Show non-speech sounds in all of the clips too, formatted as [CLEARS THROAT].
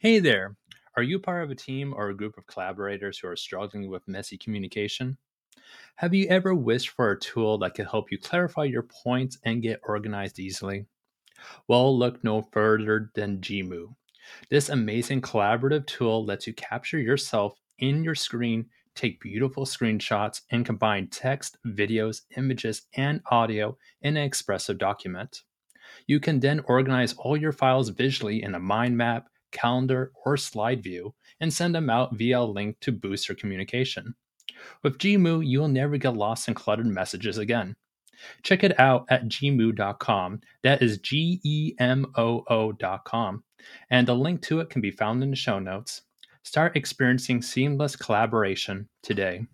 Hey there. Are you part of a team or a group of collaborators who are struggling with messy communication? Have you ever wished for a tool that could help you clarify your points and get organized easily? Well, look no further than Gemoo. This amazing collaborative tool lets you capture yourself in your screen, take beautiful screenshots, and combine text, videos, images, and audio in an expressive document. You can then organize all your files visually in a mind map, calendar, or slide view and send them out via a link to boost your communication. With Gemoo, you will never get lost in cluttered messages again. Check it out at gemoo.com. That is G E M O O.com. And a link to it can be found in the show notes. Start experiencing seamless collaboration today.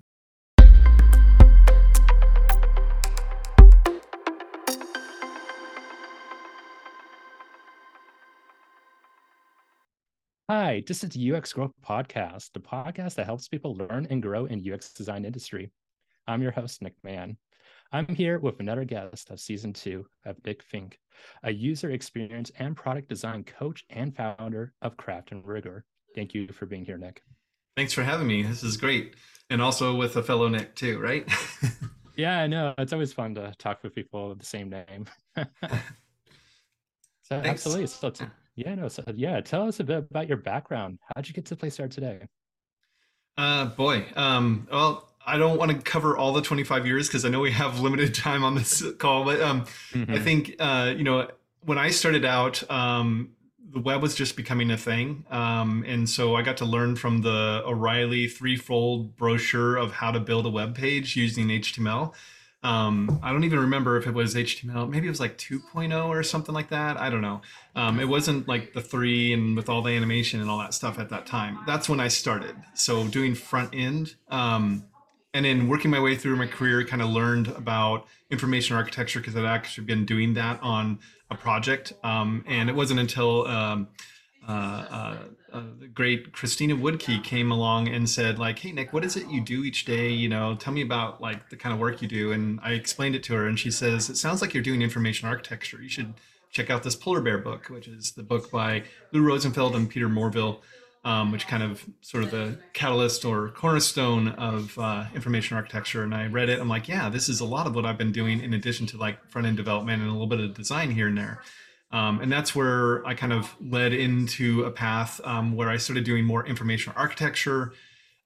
Hi, this is the UX Growth Podcast, the podcast that helps people learn and grow in UX design industry. I'm your host, Nick Mann. I'm here with another guest of season two of Nick Finck, a user experience and product design coach and founder of Craft and Rigor. Thank you for being here, Nick. Thanks for having me. This is great. And also with a fellow Nick too, right? [LAUGHS] yeah, I know. It's always fun to talk with people of the same name. [LAUGHS] so Thanks. absolutely. So yeah, no, so yeah, tell us a bit about your background. How'd you get to PlayStar today? Uh, boy, um, well, I don't want to cover all the 25 years because I know we have [LAUGHS] limited time on this call, but um, mm-hmm. I think uh, you know when I started out, um, the web was just becoming a thing, um, and so I got to learn from the O'Reilly threefold brochure of how to build a web page using HTML um, I don't even remember if it was HTML. Maybe it was like 2.0 or something like that. I don't know. Um, it wasn't like the three and with all the animation and all that stuff at that time. That's when I started. So doing front end, um, and then working my way through my career, kind of learned about information architecture because I'd actually been doing that on a project. Um, and it wasn't until um, uh, uh, uh, the great Christina Wodtke came along and said, like, "Hey Nick, what is it you do each day? You know, tell me about like the kind of work you do." And I explained it to her, and she says, "It sounds like you're doing information architecture. You should check out this Polar Bear book, which is the book by Lou Rosenfeld and Peter Morville." Um, which kind of sort of the catalyst or cornerstone of uh, information architecture. And I read it. I'm like, yeah, this is a lot of what I've been doing in addition to like front end development and a little bit of design here and there. Um, and that's where I kind of led into a path um, where I started doing more information architecture.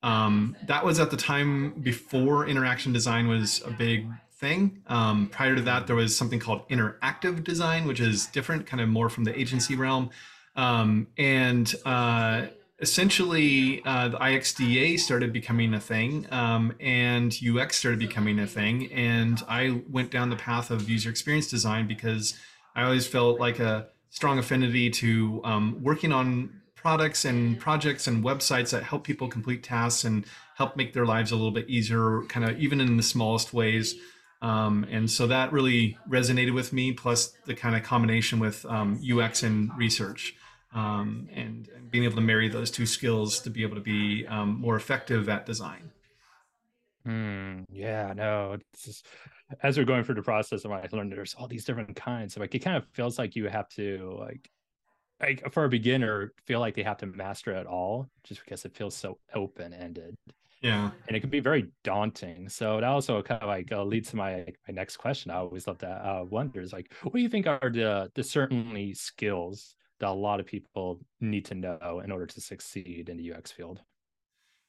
Um, that was at the time before interaction design was a big thing. Um, prior to that, there was something called interactive design, which is different, kind of more from the agency realm. Um, and uh, essentially, uh, the IXDA started becoming a thing, um, and UX started becoming a thing. And I went down the path of user experience design because I always felt like a strong affinity to um, working on products and projects and websites that help people complete tasks and help make their lives a little bit easier, kind of even in the smallest ways. Um, and so that really resonated with me, plus the kind of combination with um, UX and research. Um, and, and, being able to marry those two skills to be able to be um, more effective at design. Mm, yeah, no, just, as we're going through the process, I learned there's all these different kinds. So like it kind of feels like you have to like like for a beginner feel like they have to master it all just because it feels so open ended. Yeah, and it can be very daunting. So that also kind of like uh, leads to my my next question. I always love to uh, wonder is like, what do you think are the the certainly skills that a lot of people need to know in order to succeed in the UX field?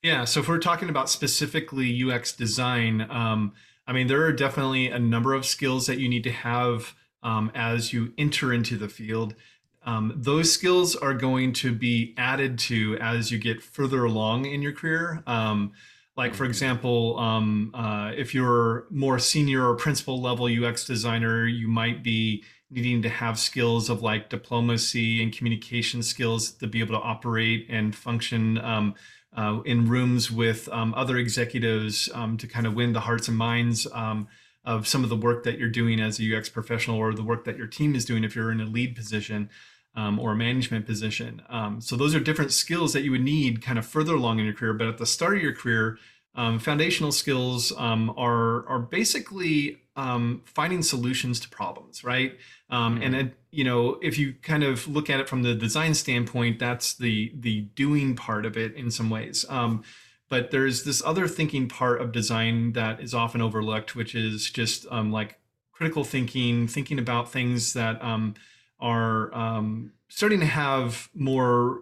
Yeah, so if we're talking about specifically UX design, um, I mean, there are definitely a number of skills that you need to have um, as you enter into the field. Um, those skills are going to be added to as you get further along in your career. Um, like, for example, um, uh, if you're more senior or principal level UX designer, you might be needing to have skills of like diplomacy and communication skills to be able to operate and function um, uh, in rooms with um, other executives um, to kind of win the hearts and minds um, of some of the work that you're doing as a UX professional or the work that your team is doing if you're in a lead position um, or a management position. Um, so those are different skills that you would need kind of further along in your career. But at the start of your career, um, foundational skills are are basically um, finding solutions to problems, right? Um, mm-hmm. And it, you know, if you kind of look at it from the design standpoint, that's the the doing part of it in some ways. Um, but there's this other thinking part of design that is often overlooked, which is just um, like critical thinking, thinking about things that um, are um, starting to have more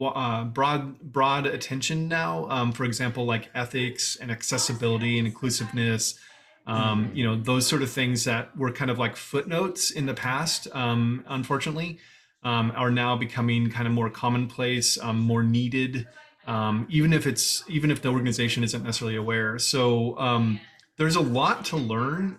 uh, broad broad attention now. Um, for example, like ethics and accessibility and inclusiveness. Um, mm-hmm. you know those sort of things that were kind of like footnotes in the past. Um, unfortunately, um, are now becoming kind of more commonplace, um, more needed. Um, even if it's even if the organization isn't necessarily aware. So there's a lot to learn.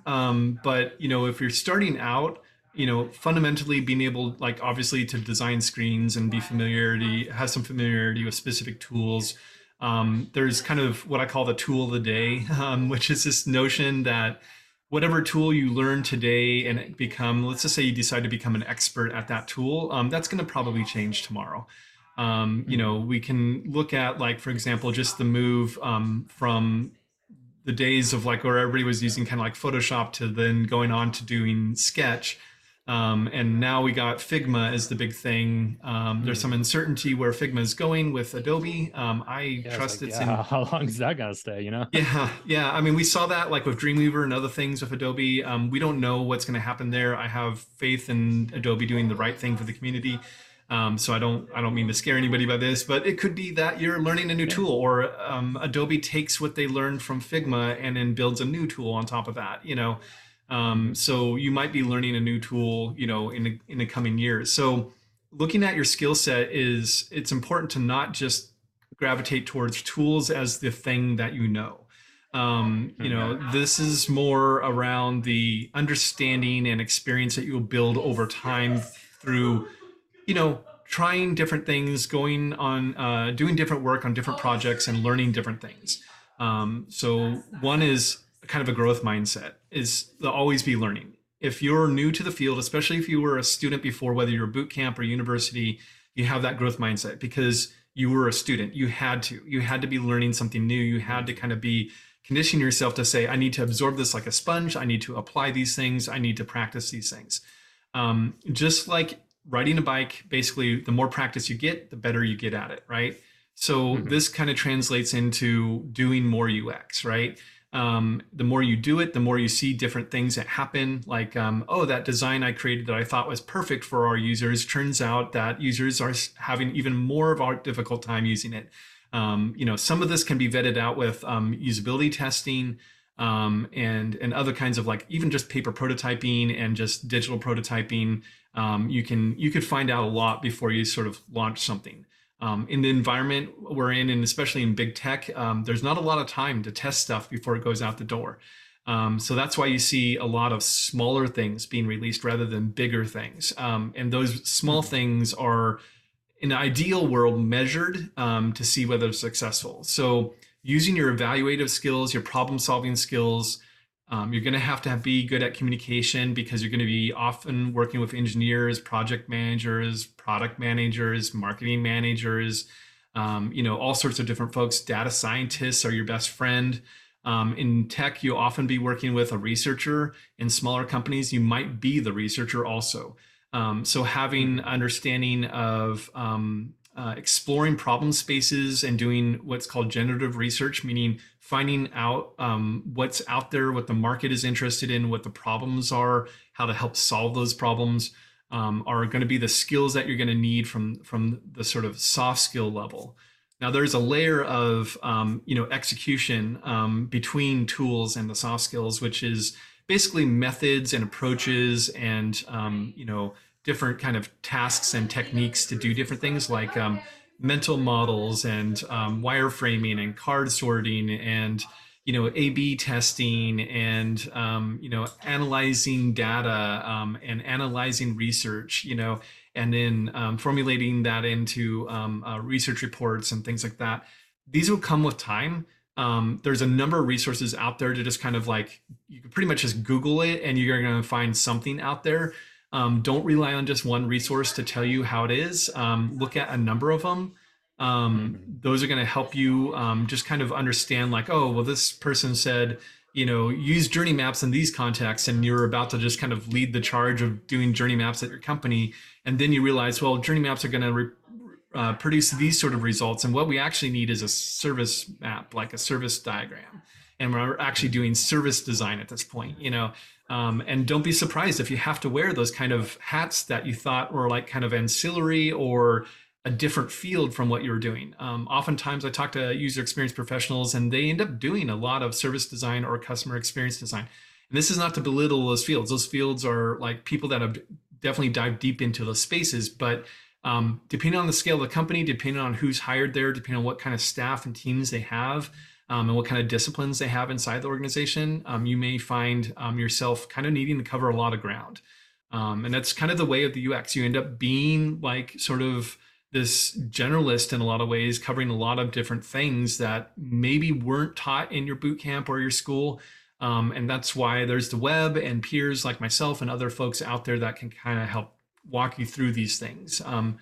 but you know if you're starting out you know fundamentally being able like obviously to design screens and be familiarity have some familiarity with specific tools um, there's kind of what i call the tool of the day [LAUGHS] um, which is this notion that whatever tool you learn today and become let's just say you decide to become an expert at that tool um, that's going to probably change tomorrow. Um, you know we can look at like for example just the move um, from the days of like where everybody was using kind of like photoshop to then going on to doing sketch um, and now we got Figma as the big thing. Um, there's hmm. some uncertainty where Figma is going with Adobe. Um, I yeah, trust it's, like, yeah, in. [LAUGHS] How long is that gonna stay? You know? Yeah, yeah. I mean, we saw that like with Dreamweaver and other things with Adobe. Um, we don't know what's going to happen there. I have faith in Adobe doing the right thing for the community. Um, so I don't I don't mean to scare anybody by this, but it could be that you're learning a new tool, or um, Adobe takes what they learned from Figma and then builds a new tool on top of that. You know. Um, so you might be learning a new tool, you know, in the, in the coming years. So looking at your skill set is it's important to not just gravitate towards tools as the thing that you know. Um, you know, mm-hmm. this is more around the understanding and experience that you'll build over time through, you know, trying different things, going on, uh, doing different work on different projects and learning different things. Um, so one is kind of a growth mindset is to always be learning. If you're new to the field, especially if you were a student before, whether you're boot camp or university, you have that growth mindset because you were a student. You had to. You had to be learning something new. You had to kind of be conditioning yourself to say, I need to absorb this like a sponge. I need to apply these things. I need to practice these things. Um, just like riding a bike, basically, the more practice you get, the better you get at it, right? So mm-hmm. this kind of translates into doing more UX, right? Um, the more you do it, the more you see different things that happen. Like, um, oh, that design I created that I thought was perfect for our users turns out that users are having even more of a difficult time using it. Um, you know, some of this can be vetted out with um, usability testing um, and and other kinds of like even just paper prototyping and just digital prototyping. Um, you can you could find out a lot before you sort of launch something um, in the environment we're in, and especially in big tech, um, there's not a lot of time to test stuff before it goes out the door. Um, so that's why you see a lot of smaller things being released rather than bigger things. Um, and those small things are, in an ideal world, measured um, to see whether it's successful. So using your evaluative skills, your problem solving skills, um, you're going to have to have, be good at communication because you're going to be often working with engineers, project managers, product managers, marketing managers, um, you know, all sorts of different folks. Data scientists are your best friend. Um, in tech, you'll often be working with a researcher. In smaller companies, you might be the researcher also. Um, so having mm-hmm. understanding of um, uh, exploring problem spaces and doing what's called generative research, meaning finding out um, what's out there, what the market is interested in, what the problems are, how to help solve those problems, um, are going to be the skills that you're going to need from from the sort of soft skill level. Now, there's a layer of um, you know execution um, between tools and the soft skills, which is basically methods and approaches and um, you know different kind of tasks and techniques to do different things like um, mental models and um, wireframing and card sorting and you know A/B testing and um, you know analyzing data um, and analyzing research, you know, and then um, formulating that into um, uh, research reports and things like that. These will come with time. Um, there's a number of resources out there to just kind of like you can pretty much just Google it and you're going to find something out there. Um, don't rely on just one resource to tell you how it is. Um, look at a number of them. Um, mm-hmm. Those are going to help you um, just kind of understand, like, oh, well, this person said you know use journey maps in these contexts and you're about to just kind of lead the charge of doing journey maps at your company and then you realize well journey maps are going to re- uh, produce these sort of results and what we actually need is a service map like a service diagram and we're actually doing service design at this point you know um, and don't be surprised if you have to wear those kind of hats that you thought were like kind of ancillary or a different field from what you're doing. Um, oftentimes, I talk to user experience professionals, and they end up doing a lot of service design or customer experience design. And this is not to belittle those fields. Those fields are like people that have definitely dived deep into those spaces. But um, depending on the scale of the company, depending on who's hired there, depending on what kind of staff and teams they have, um, and what kind of disciplines they have inside the organization, um, you may find um, yourself kind of needing to cover a lot of ground. Um, and that's kind of the way of the UX. You end up being like sort of this generalist in a lot of ways, covering a lot of different things that maybe weren't taught in your boot camp or your school. Um, and that's why there's the web and peers like myself and other folks out there that can kind of help walk you through these things. Um,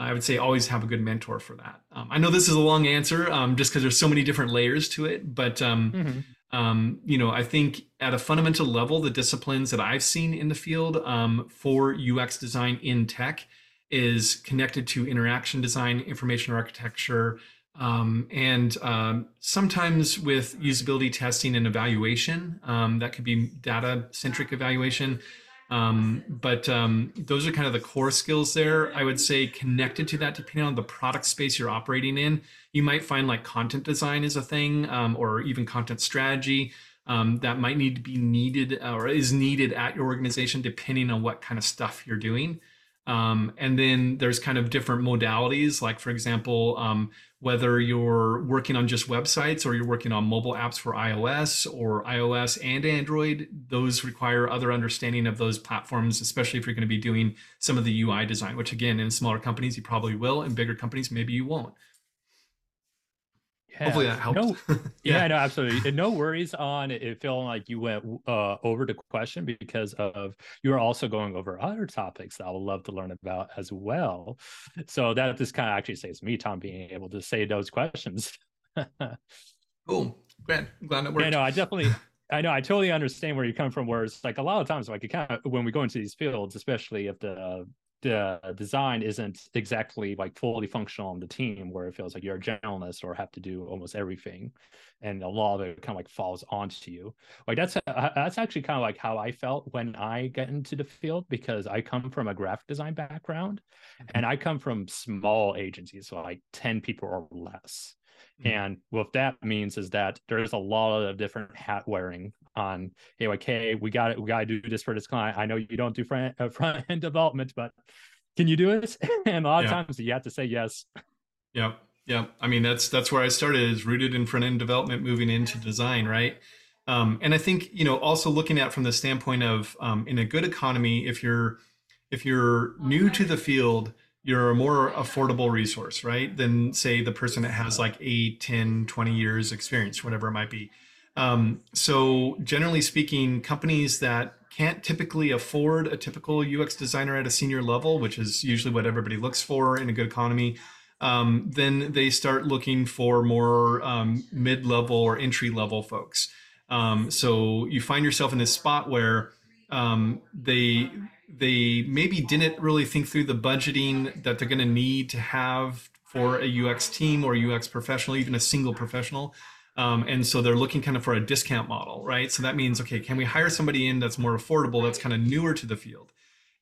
I would say always have a good mentor for that. Um, I know this is a long answer um, just because there's so many different layers to it, but um, mm-hmm. um, you know, I think at a fundamental level, the disciplines that I've seen in the field um, for UX design in tech is connected to interaction design, information architecture, um, and um, sometimes with usability testing and evaluation. Um, that could be data centric evaluation. Um, but um, those are kind of the core skills there. I would say connected to that, depending on the product space you're operating in, you might find like content design is a thing, um, or even content strategy. that might need to be needed or is needed at your organization depending on what kind of stuff you're doing. Um, and then there's kind of different modalities, like for example, um, whether you're working on just websites or you're working on mobile apps for iOS or iOS and Android, those require other understanding of those platforms, especially if you're going to be doing some of the UI design, which again, in smaller companies, you probably will. In bigger companies, maybe you won't. Yeah. Hopefully that helps. No, [LAUGHS] yeah. yeah, no, absolutely. And no worries on it feeling like you went uh, over the question because of you are also going over other topics that I would love to learn about as well. So that just kind of actually saves me time being able to say those questions. [LAUGHS] cool. Glad, glad it worked. Yeah, no, I definitely [LAUGHS] I know I totally understand where you come from. Where it's like a lot of times, like it kind of when we go into these fields, especially if the the design isn't exactly like fully functional on the team where it feels like you're a generalist or have to do almost everything and a lot of it kind of like falls onto you like that's uh, that's actually kind of like how i felt when i get into the field because i come from a graphic design background mm-hmm. and i come from small agencies so like 10 people or less Mm-hmm. And what that means is that there's a lot of different hat wearing on, hey, like, hey, we got it. We got to do this for this client. I know you don't do front, uh, [LAUGHS] front end development, but can you do it? [LAUGHS] and a lot of times you have to say yes. Yep. Yeah. I mean, that's, that's where I started is rooted in front end development, moving into design. Right. Um, and I think, you know, also looking at from the standpoint of um, in a good economy, if you're, if you're new to the field, you're a more affordable resource, right? Than say the person that has like 8, 10, 20 years experience, whatever it might be. Um, so generally speaking, companies that can't typically afford a typical UX designer at a senior level, which is usually what everybody looks for in a good economy, um, then they start looking for more um, mid-level or entry-level folks. Um, so you find yourself in this spot where um, they they maybe didn't really think through the budgeting that they're going to need to have for a UX team or UX professional, even a single professional. Um, and so they're looking kind of for a discount model, right? So that means, okay, can we hire somebody in that's more affordable, that's kind of newer to the field?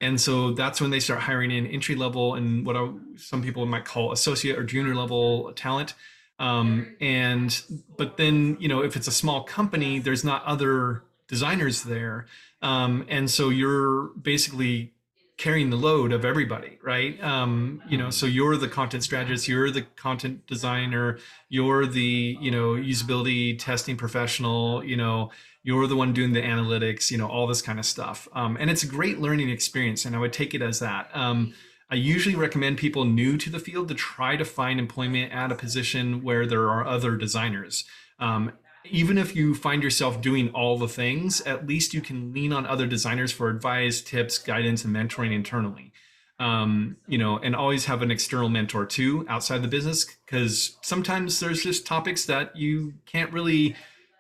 And so that's when they start hiring in entry level and what some people might call associate or junior level talent. Um, and but then you know if it's a small company, there's not other designers there. Um, and so you're basically carrying the load of everybody, right? Um, you know, so you're the content strategist, you're the content designer, you're the, you know, usability testing professional, you know, you're the one doing the analytics, you know, all this kind of stuff. Um, and it's a great learning experience. And I would take it as that. Um, I usually recommend people new to the field to try to find employment at a position where there are other designers. Um, even if you find yourself doing all the things, at least you can lean on other designers for advice, tips, guidance, and mentoring internally. Um, you know, and always have an external mentor too outside the business because sometimes there's just topics that you can't really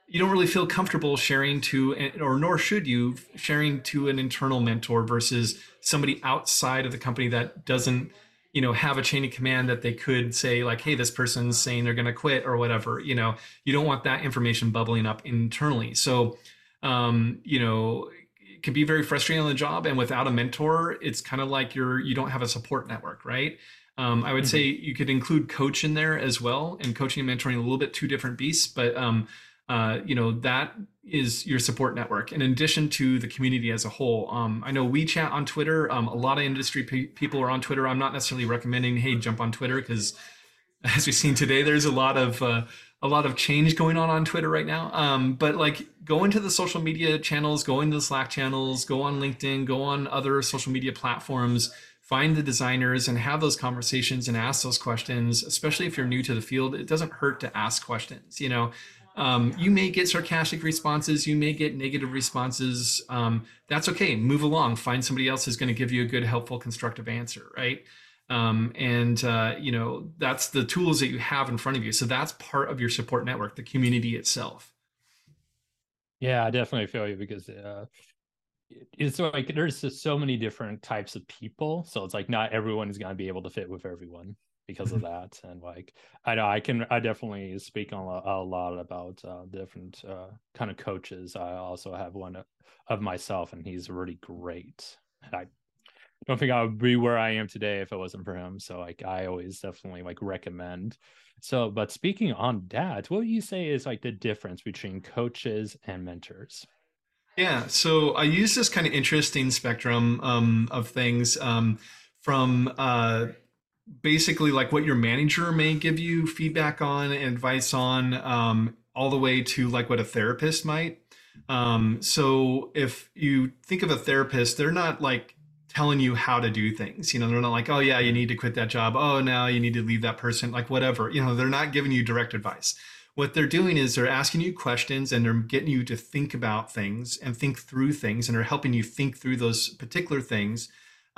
you don't really feel comfortable sharing to or nor should you sharing to an internal mentor versus somebody outside of the company that doesn't you know have a chain of command that they could say like hey this person's saying they're going to quit or whatever you know? You don't want that information bubbling up internally. So um, you know it can be very frustrating on the job and without a mentor it's kind of like you're you don't have a support network right? Um, i would mm-hmm. say you could include coach in there as well and coaching and mentoring a little bit two different beasts but um, uh, you know that is your support network in addition to the community as a whole. Um, i know we chat on twitter um, a lot of industry pe- people are on twitter. I'm not necessarily recommending hey jump on twitter because [LAUGHS] as we've seen today there's a lot of uh, a lot of change going on on twitter right now. Um, but like go into the social media channels go into the slack channels go on linkedin go on other social media platforms find the designers and have those conversations and ask those questions especially if you're new to the field. It doesn't hurt to ask questions you know um, you may get sarcastic responses, you may get negative responses. Um, that's okay. Move along. Find somebody else who's going to give you a good, helpful, constructive answer, right? Um, and uh, you know that's the tools that you have in front of you. So that's part of your support network, the community itself. Yeah, I definitely feel you because uh, it's like there's just so many different types of people. So it's like not everyone is going to be able to fit with everyone because of that and like i know i can i definitely speak on a, a lot about uh, different uh, kind of coaches. I also have one of myself and he's really great and i don't think i would be where i am today if it wasn't for him so like i always definitely like recommend. So but speaking on that what would you say is like the difference between coaches and mentors? Yeah so i use this kind of interesting spectrum um, of things um, from uh, basically like what your manager may give you feedback on and advice on um, all the way to like what a therapist might. Um, so if you think of a therapist they're not like telling you how to do things. You know they're not like oh yeah you need to quit that job. Oh now you need to leave that person like whatever. You know they're not giving you direct advice. What they're doing is they're asking you questions and they're getting you to think about things and think through things and are helping you think through those particular things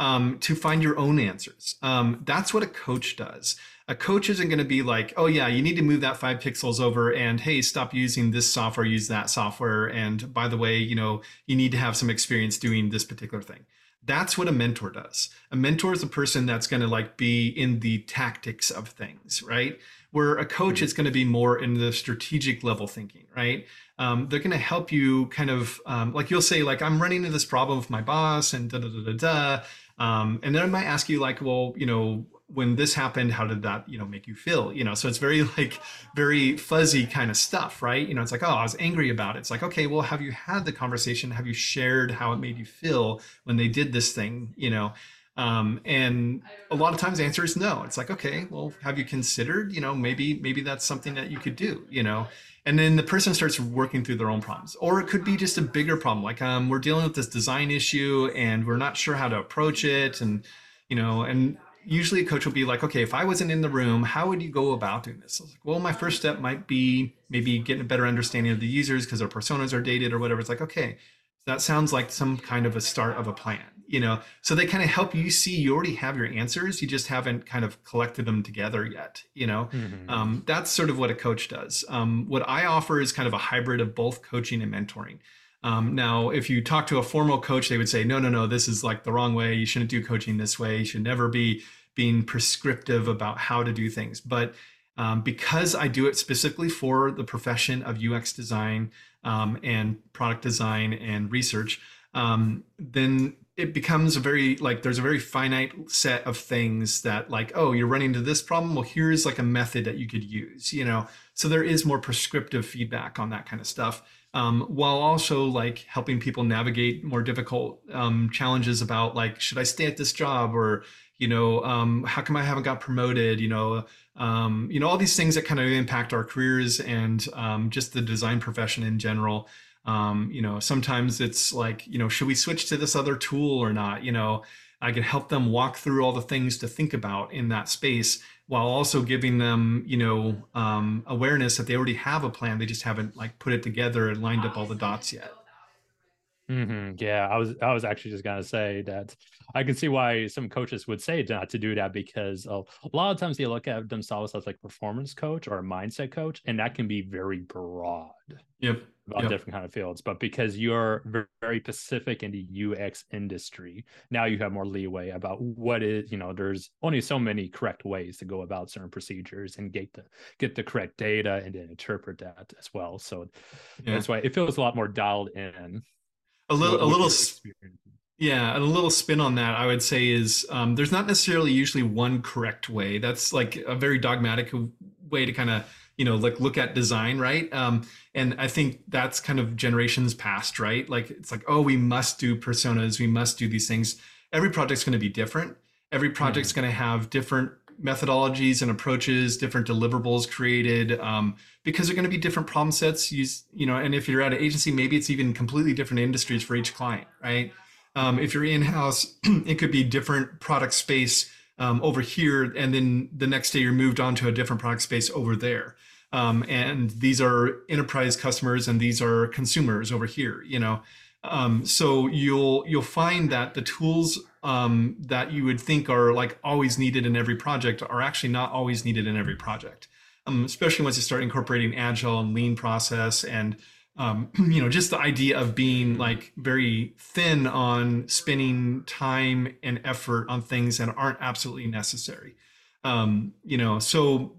um, to find your own answers. Um, that's what a coach does. A coach isn't going to be like, oh, yeah, you need to move that five pixels over and hey, stop using this software, use that software. And by the way, you know, you need to have some experience doing this particular thing. That's what a mentor does. A mentor is a person that's going to like be in the tactics of things, right? Where a coach mm-hmm. is going to be more in the strategic level thinking, right? Um, they're going to help you kind of um, like you'll say like I'm running into this problem with my boss and da da da da da. Um, and then I might ask you like, well, you know, when this happened, how did that, you know, make you feel? You know, so it's very [LAUGHS] like very fuzzy kind of stuff, right? You know, it's like, oh, I was angry about it. It's like, okay, well, have you had the conversation? Have you shared how it made you feel when they did this thing? You know, um, and a lot of times the answer is no. It's like, okay, well, have you considered? You know, maybe maybe that's something that you could do. You know, and then the person starts working through their own problems or it could be just a bigger problem like um, we're dealing with this design issue and we're not sure how to approach it and you know and usually a coach will be like okay if i wasn't in the room how would you go about doing this like, well my first step might be maybe getting a better understanding of the users because their personas are dated or whatever it's like okay that sounds like some kind of a start of a plan you know? So they kind of help you see you already have your answers you just haven't kind of collected them together yet you know? Mm-hmm. um, that's sort of what a coach does. Um, what i offer is kind of a hybrid of both coaching and mentoring. Um, now if you talk to a formal coach they would say no no no this is like the wrong way. You shouldn't do coaching this way. You should never be being prescriptive about how to do things. But um, because i do it specifically for the profession of ux design um, and product design and research um, then it becomes a very like there's a very finite set of things that like oh you're running into this problem. Well here's like a method that you could use you know? So there is more prescriptive feedback on that kind of stuff um, while also like helping people navigate more difficult um, challenges about like should i stay at this job or you know um, how come i haven't got promoted you know um, you know all these things that kind of impact our careers and um, just the design profession in general um, you know, sometimes it's like, you know, should we switch to this other tool or not? You know, I can help them walk through all the things to think about in that space while also giving them, you know, um, awareness that they already have a plan. They just haven't like put it together and lined up all the dots yet. Mm-hmm. Yeah, I was I was actually just gonna say that I can see why some coaches would say not to do that because a, lot of times they look at themselves as like performance coach or a mindset coach, and that can be very broad. Yep. About yep. different kind of fields, but because you're very specific in the UX industry, now you have more leeway about what is you know. There's only so many correct ways to go about certain procedures and get the get the correct data and then interpret that as well. So yeah. that's why it feels a lot more dialed in a little a little yeah a little spin on that i would say is um, there's not necessarily usually one correct way. That's like a very dogmatic way to kind of you know like look at design right? Um, and i think that's kind of generations past right? Like it's like oh we must do personas we must do these things. Every project's going to be different. Every project's mm-hmm. going to have different methodologies and approaches, different deliverables created, um, because they're going to be different problem sets. Use you know, and if you're at an agency, maybe it's even completely different industries for each client, right? Um, if you're in house, [CLEARS THROAT] it could be different product space um, over here, and then the next day you're moved on to a different product space over there. Um, and these are enterprise customers, and these are consumers over here. You know, um, so you'll you'll find that the tools um, that you would think are like always needed in every project are actually not always needed in every project. Um, especially once you start incorporating agile and lean process and um, [CLEARS THROAT] you know just the idea of being like very thin on spending time and effort on things that aren't absolutely necessary. Um, you know, so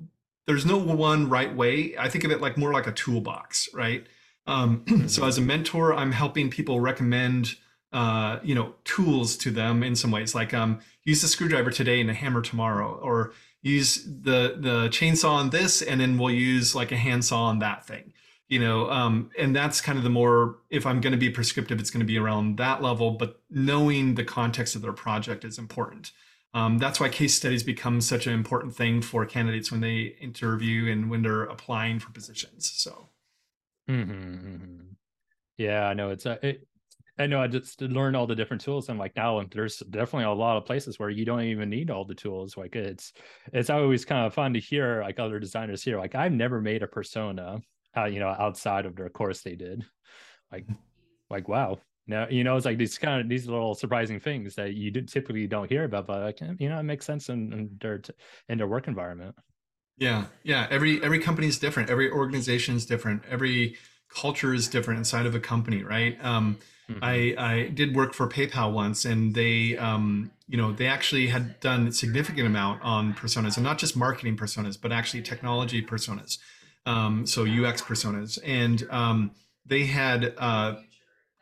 there's no one right way. I think of it like more like a toolbox, right? Um, [CLEARS THROAT] so as a mentor, I'm helping people recommend uh, you know tools to them in some ways, like um, use the screwdriver today and a hammer tomorrow, or use the the chainsaw on this, and then we'll use like a handsaw on that thing. You know, um, and that's kind of the more if I'm going to be prescriptive, it's going to be around that level. But knowing the context of their project is important. Um, that's why case studies become such an important thing for candidates when they interview and when they're applying for positions. So. Mm-hmm, mm-hmm. Yeah, I know it's a, uh, it, I know I just learned all the different tools. I'm like, now there's definitely a lot of places where you don't even need all the tools. Like it's, it's always kind of fun to hear like other designers here. Like I've never made a persona, uh, you know, outside of their course they did. Like, like wow. Now you know it's like these kind of these little surprising things that you typically don't hear about, but like you know it makes sense in, in their in their work environment. Yeah, yeah. Every every company is different. Every organization is different. Every culture is different inside of a company, right? Um, mm-hmm. I I did work for PayPal once, and they um, you know they actually had done a significant amount on personas, and not just marketing personas, but actually technology personas. Um, so UX personas, and um, they had uh,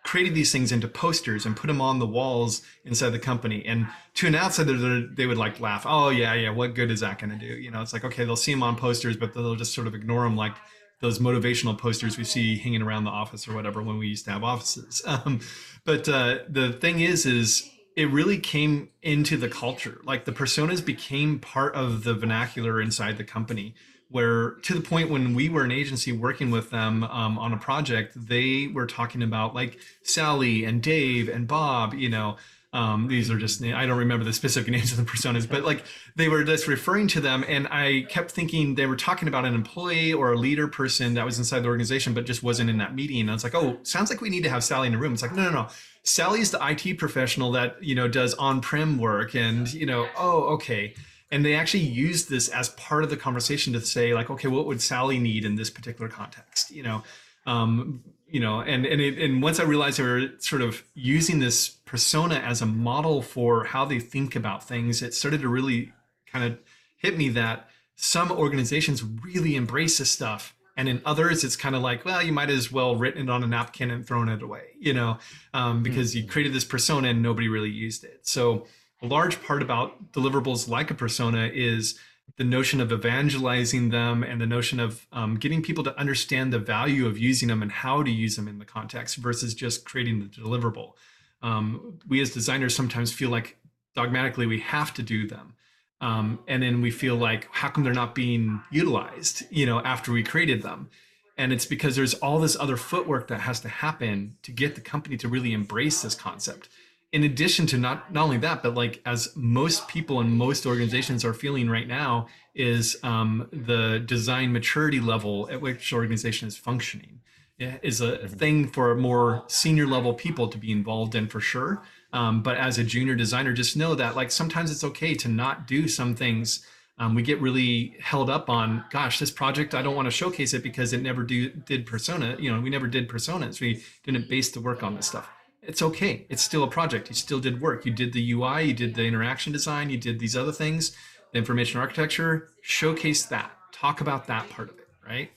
created these things into posters and put them on the walls inside the company. And to an outsider, they would like laugh. Oh yeah, yeah. What good is that going to do? You know, it's like okay, they'll see them on posters, but they'll just sort of ignore them, like those motivational posters we see hanging around the office or whatever when we used to have offices. [LAUGHS] Um, but uh, the thing is, is it really came into the culture. Like the personas became part of the vernacular inside the company where to the point when we were an agency working with them um, on a project, they were talking about like Sally and Dave and Bob, you know, um, these are just I don't remember the specific [LAUGHS] names of the personas, but like they were just referring to them, and I kept thinking they were talking about an employee or a leader person that was inside the organization, but just wasn't in that meeting. And I was like, oh, sounds like we need to have Sally in the room. It's like, no, no, no. Sally's the IT professional that you know does on-prem work, and you know, oh, okay and they actually used this as part of the conversation to say like okay what would sally need in this particular context you know um, you know and and it, and once i realized they were sort of using this persona as a model for how they think about things it started to really kind of hit me that some organizations really embrace this stuff and in others it's kind of like well you might as well written it on a napkin and thrown it away you know um, because mm-hmm. you created this persona and nobody really used it so a large part about deliverables like a persona is the notion of evangelizing them and the notion of um, getting people to understand the value of using them and how to use them in the context versus just creating the deliverable. Um, we as designers sometimes feel like dogmatically we have to do them. Um, and then we feel like, how come they're not being utilized, you know, after we created them? And it's because there's all this other footwork that has to happen to get the company to really embrace this concept in addition to not not only that, but like as most people and most organizations are feeling right now, is um, the design maturity level at which organization is functioning. is a mm-hmm. thing for more senior level people to be involved in for sure. Um, but as a junior designer, just know that like sometimes it's okay to not do some things. Um, we get really held up on, gosh, this project I don't want to showcase it because it never do, did persona. You know, we never did personas. We didn't base the work on this stuff. It's okay. It's still a project. You still did work. You did the UI. You did the interaction design. You did these other things, the information architecture. Showcase that. Talk about that part of it, right?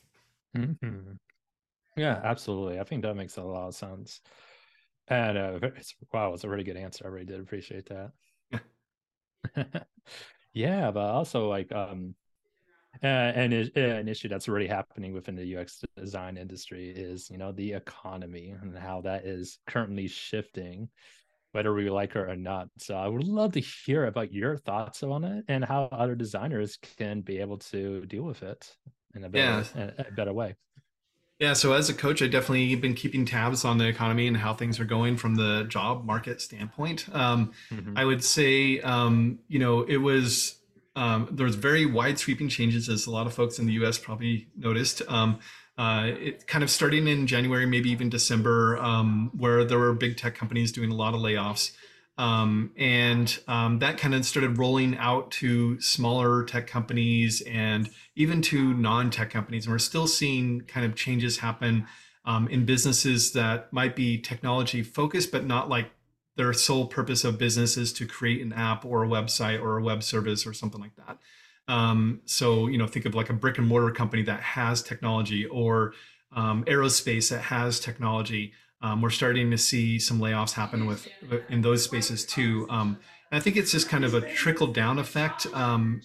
Mm-hmm. Yeah, absolutely. I think that makes a lot of sense. And uh, it's, wow, it's a really good answer. I really did appreciate that. yeah, [LAUGHS] but also like um, uh, and an issue that's already happening within the UX design industry is you know the economy and how that is currently shifting, whether we like it or not. So I would love to hear about your thoughts on it and how other designers can be able to deal with it in a better, yeah. a better way. Yeah, so as a coach, I definitely been keeping tabs on the economy and how things are going from the job market standpoint. Um, mm-hmm. I would say, um, you know, it was um, there was very wide sweeping changes, as a lot of folks in the U.S. probably noticed. Um, uh, it kind of starting in January, maybe even December, um, where there were big tech companies doing a lot of layoffs. Um, and um, that kind of started rolling out to smaller tech companies and even to non-tech companies. And we're still seeing kind of changes happen um, in businesses that might be technology focused, but not like their sole purpose of business is to create an app or a website or a web service or something like that. Um, so you know, think of like a brick and mortar company that has technology or um, aerospace that has technology. Um, we're starting to see some layoffs happen with in those spaces too. Um, and I think it's just kind of a trickle down effect because um,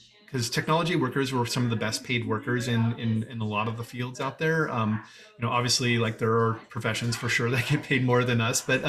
technology workers were some of the best paid workers in in, in a lot of the fields out there. Um, you know, obviously, like there are professions for sure that get paid more than us, but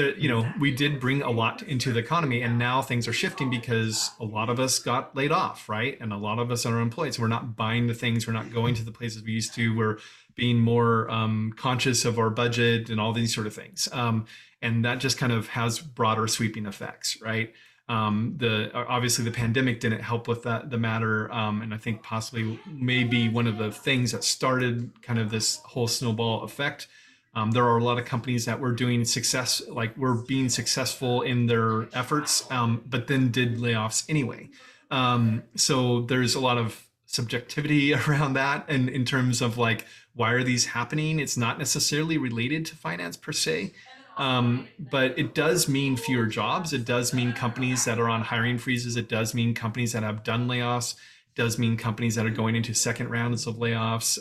you know we did bring a lot into the economy, and now things are shifting because a lot of us got laid off, right? And a lot of us are unemployed, so we're not buying the things, we're not going to the places we used to. We're being more um, conscious of our budget and all these sort of things. Um, and that just kind of has broader sweeping effects, right? Um, the obviously the pandemic didn't help with that the matter, um, and I think possibly maybe one of the things that started kind of this whole snowball effect. Um, there are a lot of companies that were doing success, like were being successful in their efforts, um, but then did layoffs anyway. Um, so there's a lot of subjectivity [LAUGHS] around that, and in terms of like why are these happening? It's not necessarily related to finance per se, um, but it does mean fewer jobs. It does mean companies that are on hiring freezes. It does mean companies that have done layoffs. It does mean companies that are going into second rounds of layoffs.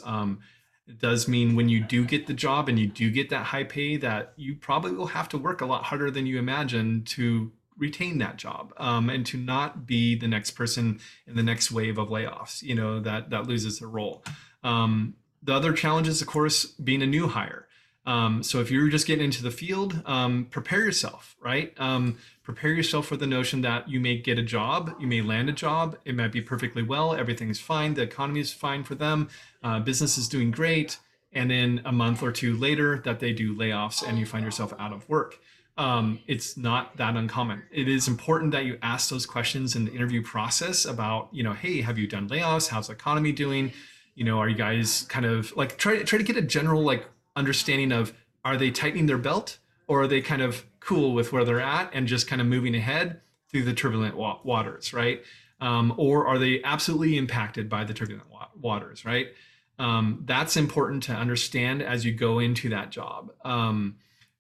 It does mean when you do get the job and you do get that high pay, that you probably will have to work a lot harder than you imagine to retain that job um, and to not be the next person in the next wave of layoffs. You know that that loses their role. Um, the other challenge is, of course, being a new hire. Um, so if you're just getting into the field, um, prepare yourself, right? Um, prepare yourself for the notion that you may get a job, you may land a job, it might be perfectly well, everything's fine, the economy is fine for them, uh, business is doing great, and then a month or two later that they do layoffs and you find yourself out of work. Um, it's not that uncommon. It is important that you ask those questions in the interview process about, you know, hey, have you done layoffs? How's the economy doing? you know are you guys kind of like try try to get a general like understanding of are they tightening their belt or are they kind of cool with where they're at and just kind of moving ahead through the turbulent wa- waters right? Um, or are they absolutely impacted by the turbulent wa- waters right? Um, that's important to understand as you go into that job. Um,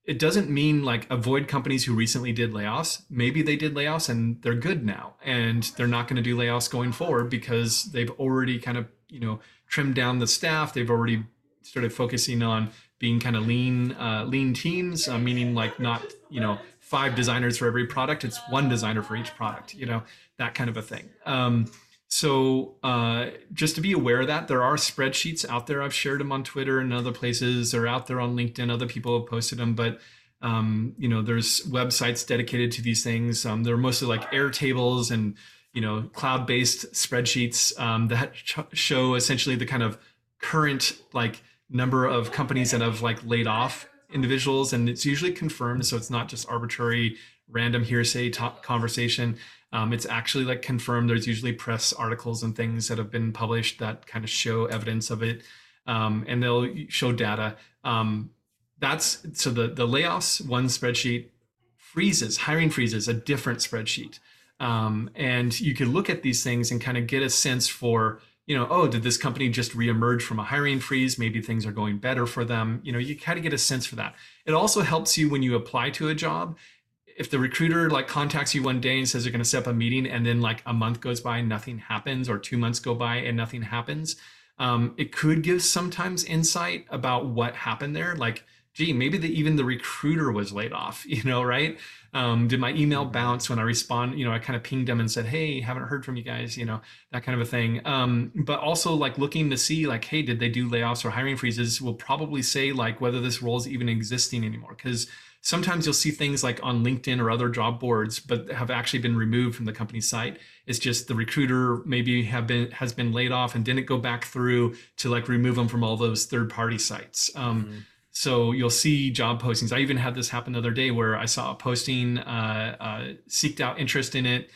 it doesn't mean like avoid companies who recently did layoffs. Maybe they did layoffs and they're good now and they're not going to do layoffs going forward because they've already kind of you know trimmed down the staff. They've already started focusing on being kind of lean uh, lean teams, uh, meaning like not you know five designers for every product. It's one designer for each product. You know that kind of a thing. Um, so uh, just to be aware of that, there are spreadsheets out there. I've shared them on Twitter and other places. They're out there on LinkedIn. Other people have posted them, but um, you know, there's websites dedicated to these things. Um, they're mostly like Airtables and you know cloud-based spreadsheets um, that ch- show essentially the kind of current like number of companies that have like laid off individuals and it's usually confirmed so it's not just arbitrary random hearsay conversation. Um, it's actually like confirmed. There's usually press articles and things that have been published that kind of show evidence of it um, and they'll show data. Um, that's so the the layoffs one spreadsheet freezes hiring freezes a different spreadsheet. Um, and you can look at these things and kind of get a sense for you know oh did this company just reemerge from a hiring freeze? Maybe things are going better for them. You know you kind of get a sense for that. It also helps you when you apply to a job. If the recruiter like contacts you one day and says they're going to set up a meeting and then like a month goes by and nothing happens or two months go by and nothing happens um, it could give sometimes insight about what happened there. Like gee, maybe the, even the recruiter was laid off, [LAUGHS] you know, right? Um, did my email mm-hmm. bounce when I respond? You know, I kind of pinged them and said, hey, haven't heard from you guys, you know, that kind of a thing. Um, but also like looking to see like, hey, did they do layoffs or hiring freezes? Will probably say like whether this role is even existing anymore. Because sometimes you'll see things like on LinkedIn or other job boards, but have actually been removed from the company site. It's just the recruiter maybe have been has been laid off and didn't go back through to like remove them from all those third party sites. Um, mm-hmm so you'll see job postings. I even had this happen the other day where I saw a posting, uh, uh, seeked out interest in it,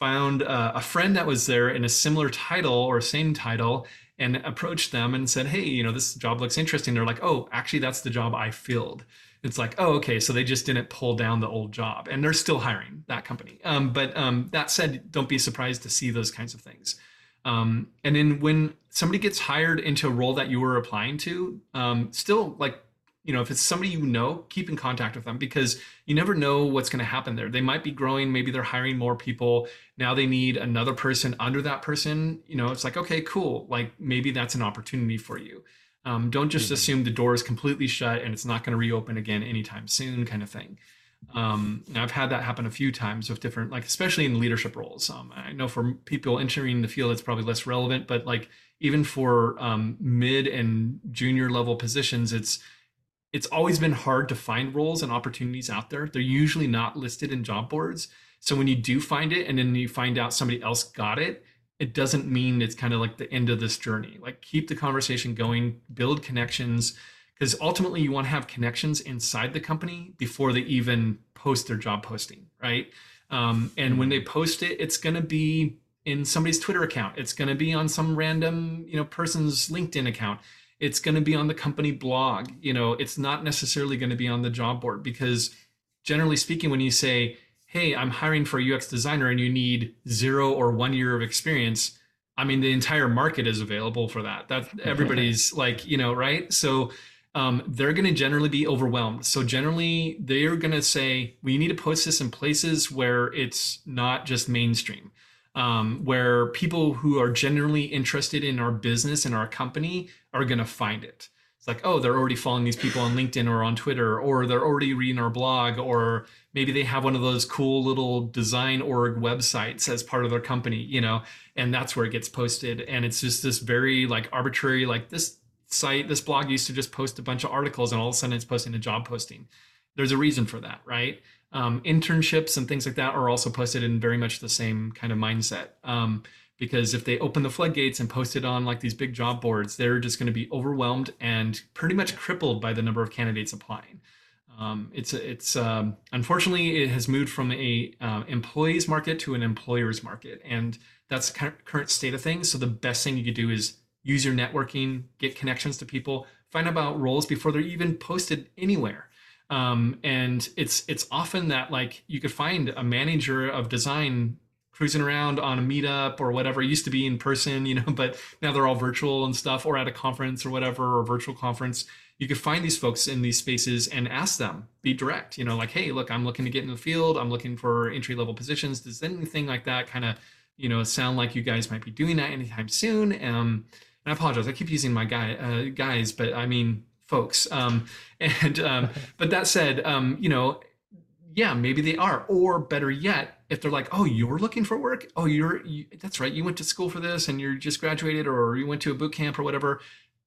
found uh, a friend that was there in a similar title or same title, and approached them and said, "Hey, you know, this job looks interesting." They're like, "Oh, actually, that's the job I filled." It's like, oh, okay, so they just didn't pull down the old job, and they're still hiring that company. Um, but um, that said, don't be surprised to see those kinds of things. Um, and then when somebody gets hired into a role that you were applying to, um, still like you know if it's somebody you know keep in contact with them because you never know what's going to happen there. They might be growing maybe they're hiring more people. Now they need another person under that person you know it's like okay cool like maybe that's an opportunity for you. Um, don't just mm-hmm. assume the door is completely shut and it's not going to reopen again anytime soon kind of thing. Um, i've had that happen a few times with different like especially in leadership roles. Um, i know for people entering the field it's probably less relevant but like even for um, mid and junior level positions it's it's always been hard to find roles and opportunities out there. They're usually not listed in job boards. So when you do find it and then you find out somebody else got it, it doesn't mean it's kind of like the end of this journey. Like keep the conversation going, build connections, because ultimately you want to have connections inside the company before they even post their job posting, right? Um, and when they post it, it's going to be in somebody's Twitter account. It's going to be on some random, you know, person's LinkedIn account it's going to be on the company blog you know it's not necessarily going to be on the job board because generally speaking when you say hey i'm hiring for a ux designer and you need zero or one year of experience i mean the entire market is available for that. That [LAUGHS] everybody's like you know right? So um, they're going to generally be overwhelmed. So generally they're going to say we need to post this in places where it's not just mainstream um, where people who are generally interested in our business and our company are going to find it. It's like, oh, they're already following these people on LinkedIn or on Twitter, or they're already reading our blog, or maybe they have one of those cool little design org websites as part of their company, you know, and that's where it gets posted. And it's just this very like arbitrary, like this site, this blog used to just post a bunch of articles and all of a sudden it's posting a job posting. There's a reason for that, right? Um, internships and things like that are also posted in very much the same kind of mindset. Um, because if they open the floodgates and post it on like these big job boards, they're just going to be overwhelmed and pretty much crippled by the number of candidates applying. Um, it's it's um, unfortunately it has moved from a uh, employees market to an employers market, and that's the current state of things. So the best thing you could do is use your networking, get connections to people, find out about roles before they're even posted anywhere um, and it's it's often that like you could find a manager of design cruising around on a meetup or whatever. It used to be in person you know [LAUGHS] but now they're all virtual and stuff or at a conference or whatever or virtual conference. You could find these folks in these spaces and ask them be direct you know like hey look i'm looking to get in the field. I'm looking for entry level positions. Does anything like that kind of you know sound like you guys might be doing that anytime soon? Um, and i apologize i keep using my guy uh, guys but i mean folks. Um, [LAUGHS] and um, but that said, um, you know, yeah, maybe they are. Or better yet, if they're like, oh, you're looking for work. Oh, you're you, that's right. You went to school for this, and you're just graduated, or you went to a boot camp or whatever.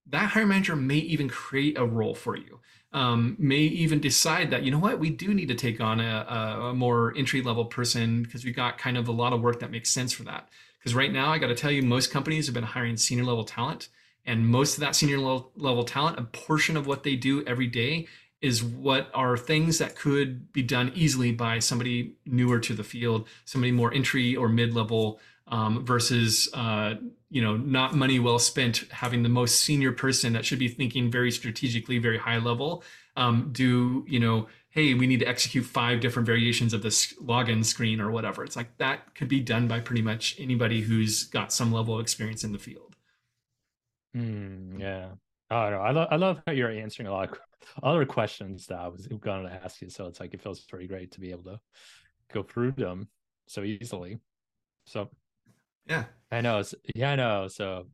That hiring manager may even create a role for you. Um, may even decide that you know what we do need to take on a, a, a more entry level person because we've got kind of a lot of work that makes sense for that. Because right now, I got to tell you, most companies have been hiring senior level talent and most of that senior level talent, a portion of what they do every day is what are things that could be done easily by somebody newer to the field, somebody more entry or mid level um, versus uh, you know not money well spent having the most senior person that should be thinking very strategically very high level um, do you know hey we need to execute five different variations of this login screen or whatever. It's like that could be done by pretty much anybody who's got some level of experience in the field. Mm, yeah. Oh i, lo- I love how you're answering a lot of other questions that i was going to ask you so it's like it feels pretty great to be able to go through them so easily. So yeah. I know yeah i know so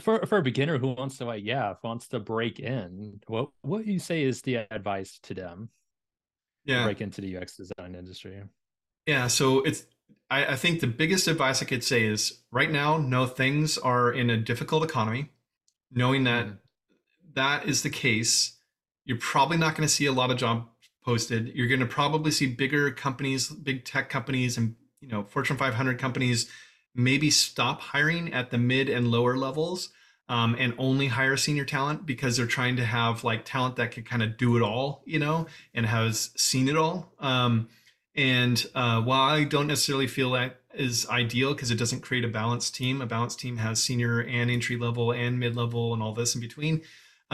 for for a beginner who wants to like yeah wants to break in what what you say is the advice to them yeah. to break into the ux design industry? Yeah so it's I, I think the biggest advice i could say is right now no things are in a difficult economy. Knowing that mm. That is the case you're probably not going to see a lot of job posted you're going to probably see bigger companies big tech companies and you know fortune 500 companies maybe stop hiring at the mid and lower levels um, and only hire senior talent because they're trying to have like talent that can kind of do it all, you know, and has seen it all. Um, and uh, while I don't necessarily feel that is ideal because it doesn't create a balanced team, a balanced team has senior and entry level and mid level and all this in between.